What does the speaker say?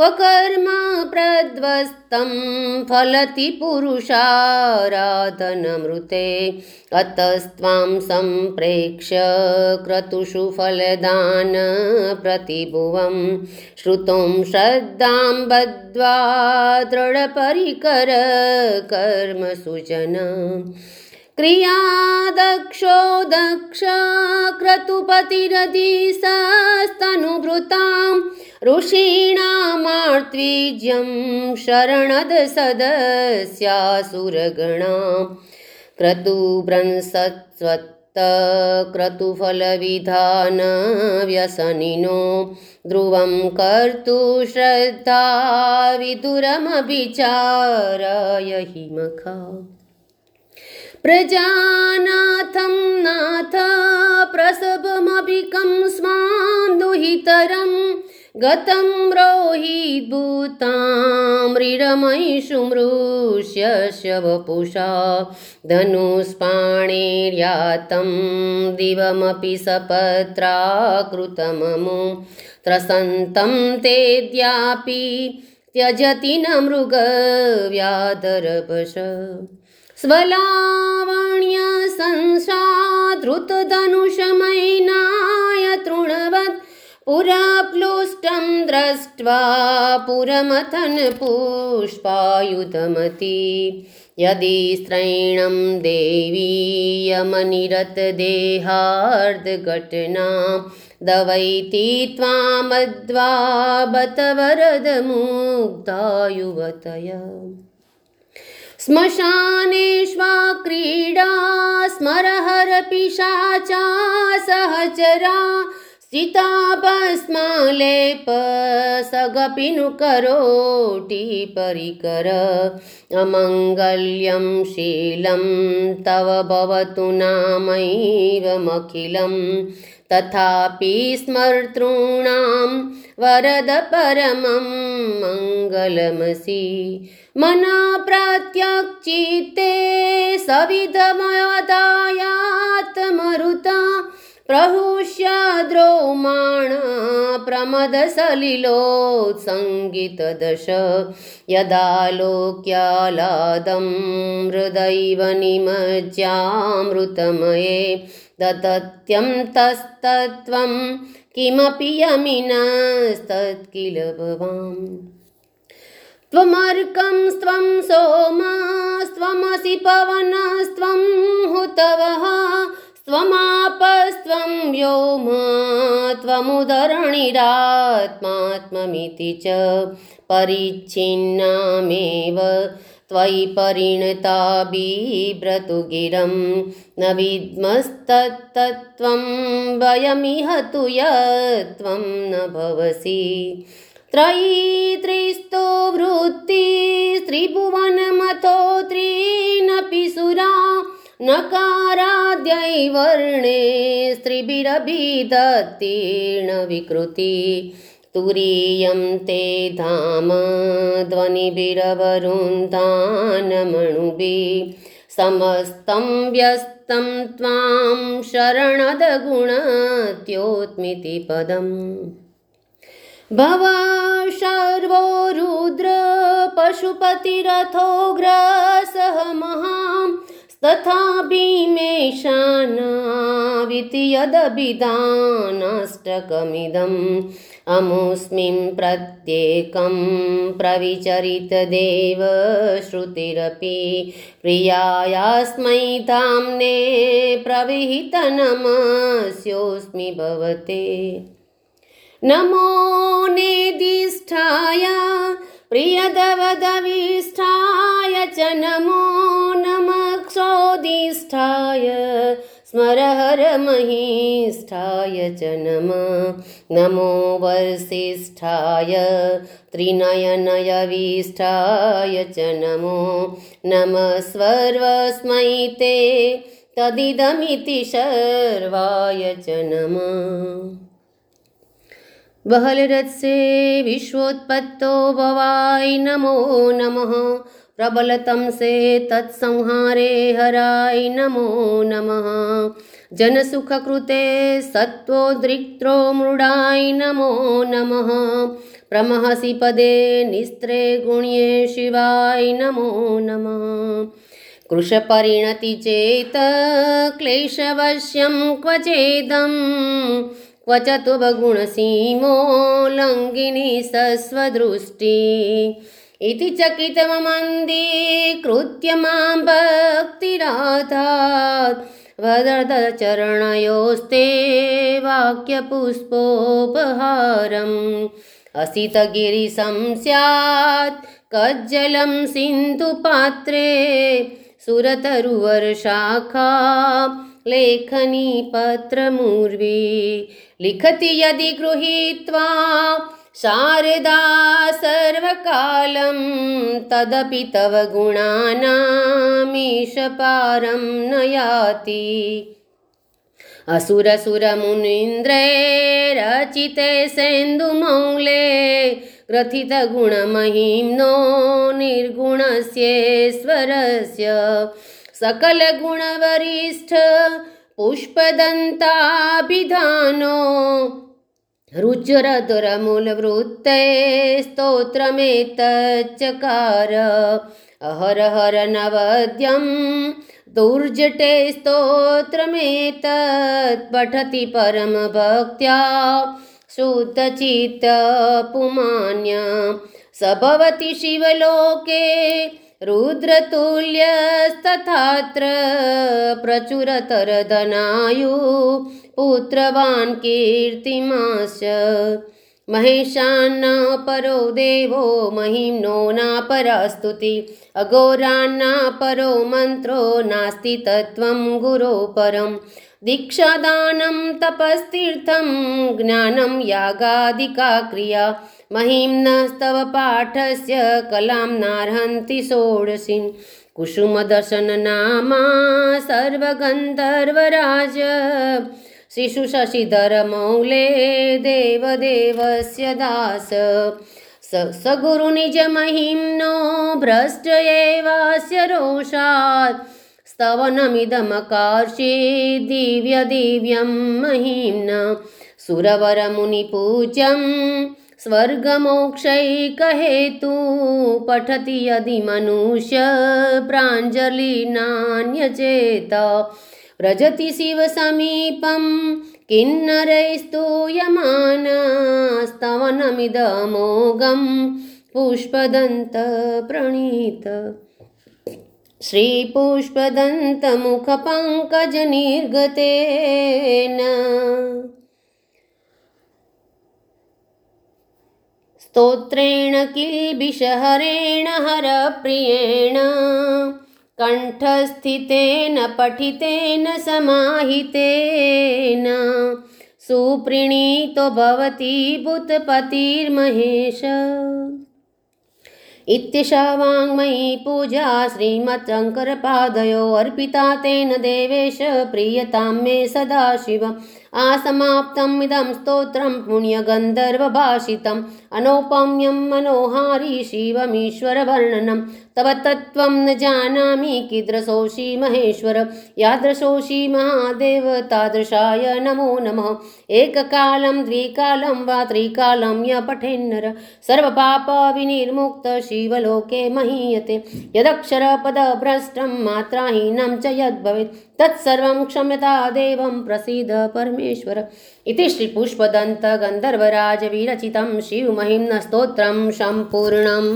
क्व कर्म प्रध्वस्तं फलति पुरुषाराधनमृते। अतस्त्वां सम्प्रेक्ष्य क्रतुषु फलदान प्रतिभुवं श्रुतुं श्रद्धां बद्ध्वा दृढपरिकर कर्मसुजन क्रिया दक्षो दक्ष क्रतुपतिरधिसस्तनुभृताम् ऋषीणामार्त्वीज्यं शरणदसदस्यासुरगणा क्रतुभ्रंसत्स्वत्त क्रतुफलविधानव्यसनिनो ध्रुवं कर्तु श्रद्धा विदुरमभिचाराय हिमखा प्रजानाथं नाथ प्रसभमभिकं स्वां दुहितरम् गतं रोहिद्भूतामृरमयिषु मृष्यस्य वपुषा धनुष्पाणिर्यातं दिवमपि सपत्राकृतममु त्रसन्तं तेद्यापि त्यजति न मृगव्याधरभष स्वलावण्यसंसाधृतधनुषमयिनाय तृणवत् पुराप्लुष्टं दृष्ट्वा पुरमथन पुष्पायुधमती। यदि स्त्रैणं देवीयमनिरतदेहार्धघटना दवैति त्वामद्वा बत वरदमुग्धायुवतय श्मशानेष्वा क्रीडा स्मरहरपिशाचा सहचरा स्थितापस्मालेप सगपिनुकरोटि परिकर अमङ्गल्यं शीलं तव भवतु नामैवमखिलं तथापि स्मर्तॄणां वरद परमं मङ्गलमसि। मना प्रात्यक्चित्ते सविधमयदायात्मरुता प्रहुष्याद्रौमाण प्रमदसलिलोत्सङ्गितदश। यदा लोक्यालादं हृदैव निमज्यामृतमये दतत्यन्तस्तत्त्वं किमपि यमिनस्तत्किल भवाम् त्वमर्कं स्त्वं सोमास्त्वमसि पवनस्त्वं हुतवः त्वमापस्त्वं व्योम त्वमुदरणिरात्मात्ममिति च परिच्छिन्नामेव त्वयि परिणता बिभ्रतु गिरं न विद्मस्तत्तत्त्वं वयमिह तु यत्त्वं न भवसि। त्रयी त्रिस्तो वृत्ति त्रिभुवनमथो त्रीनपि सुरा नकाराद्यै वर्णे स्त्रिभिरभिदत्तीर्ण विकृति तुरीयं ते धाम ध्वनिभिरवरुन्तानमणुभिः समस्तं व्यस्तं त्वां शरणदगुणत्योत्मिति पदम् भव शर्वो रुद्र पशुपतिरथोग्रसः महां तथा भीमेशानाविति यदभिधानाष्टकमिदम् अमुस्मिं प्रत्येकं प्रविचरितदेव श्रुतिरपि प्रियायास्मै धाम्ने प्रविहितनमस्योऽस्मि भवते। नमो नेदिष्ठाय प्रियदवदविष्ठाय च नमः क्षोदिष्ठाय स्मरहरमहिष्ठाय च नमः। नमो वर्षिष्ठाय त्रिनयनयविष्ठाय च नमो। नमः सर्वस्मै ते तदिदमिति शर्वाय च नमः। बहलरत्से विश्वोत्पत्तो भवाय नमो नमः प्रबलतं से तत्संहारे हराय नमो नमः। जनसुखकृते सत्त्वोद्रिक्त्रो मृडाय नमो नमः। प्रमहसि पदे निस्त्रे गुण्ये शिवाय नमो नमः। कृशपरिणति चेत् क्लेशवश्यं क्व चेदं क्व च तुभगुणसीमो लङ्घिनी सस्वदृष्टि। इति चकितमन्दीकृत्य मां भक्तिराधात् वददचरणयोस्ते वाक्यपुष्पोपहारम्। असितगिरिसं स्यात् कज्जलं सिन्धुपात्रे सुरतरुवर्षाखा लेखनी पत्रमूर्वी लिखति यदि गृहीत्वा शारदा सर्वकालं तदपि तव गुणानामीशपारं न याति असुरसुरमुनीन्द्रे रचिते सेन्दुमौले ग्रथितगुणमहिम्नो निर्गुणस्येश्वरस्य सकलगुणवरिष्ठ पुष्पदन्ताभिधानो स्तोत्रमेतच्चकार। अहरहर नवद्यं दुर्जटे स्तोत्रमेतत् पठति परमभक्त्या। शुद्धचित्तपुमान्य स भवति शिवलोके रुद्रतुल्यस्तथात्र प्रचुरतरधनायु पुत्रवान् कीर्तिमाश्च महेशान्न परो देवो महिम्नो नापरास्तुति। अघोरान्ना परो मन्त्रो नास्ति तत्त्वं गुरो परं दीक्षादानं तपस्तीर्थं ज्ञानं यागादिका क्रिया महिम्नस्तव पाठस्य कलां नार्हन्ति षोडशीं। कुसुमदर्शननामा सर्वगन्धर्वराज। शिशुशशिधरमौले देवदेवस्य दास। स स गुरुनिजमहिम्नो भ्रष्ट एवास्य रोषात्। स्तवनमिदमकार्षे दिव्यदिव्यं महिम्ना। सुरवरमुनिपूज्यं स्वर्गमोक्षैकहेतु पठति यदि मनुष्य प्राञ्जलिनान्यचेत व्रजति शिवसमीपं किन्नरैस्तूयमानस्तवनमिदमोघं पुष्पदन्तप्रणीत श्रीपुष्पदन्तमुखपङ्कजनिर्गतेन स्तोत्रेण किल्बिषहरेण हरप्रियेण। कण्ठस्थितेन पठितेन समाहितेन। सुप्रीणीतो भवति भूतपतिर्महेश इत्यशा वाङ्मयी पूजा श्रीमच्छङ्करपादयो अर्पिता तेन देवेश प्रीयतां मे सदाशिव आसमाप्तम् इदं स्तोत्रं पुण्यगन्धर्वभाषितम् अनौपम्यं मनोहारी शिवमीश्वरवर्णनं। तव तत्त्वं न जानामि कीदृशोषि महेश्वर। यादृशोषि महादेव तादृशाय नमो नमः। एककालं, द्विकालं वा त्रिकालं य पठेन्नर। सर्वपापविनिर्मुक्त शिवलोके महीयते। यदक्षरपदभ्रष्टं मात्राहीनं च यद्भवेत्। तत्सर्वं क्षम्यता देवं प्रसीद परमेश्वर। इति श्रीपुष्पदन्तगन्धर्वराजविरचितं शिवमहिम्नस्तोत्रं सम्पूर्णम्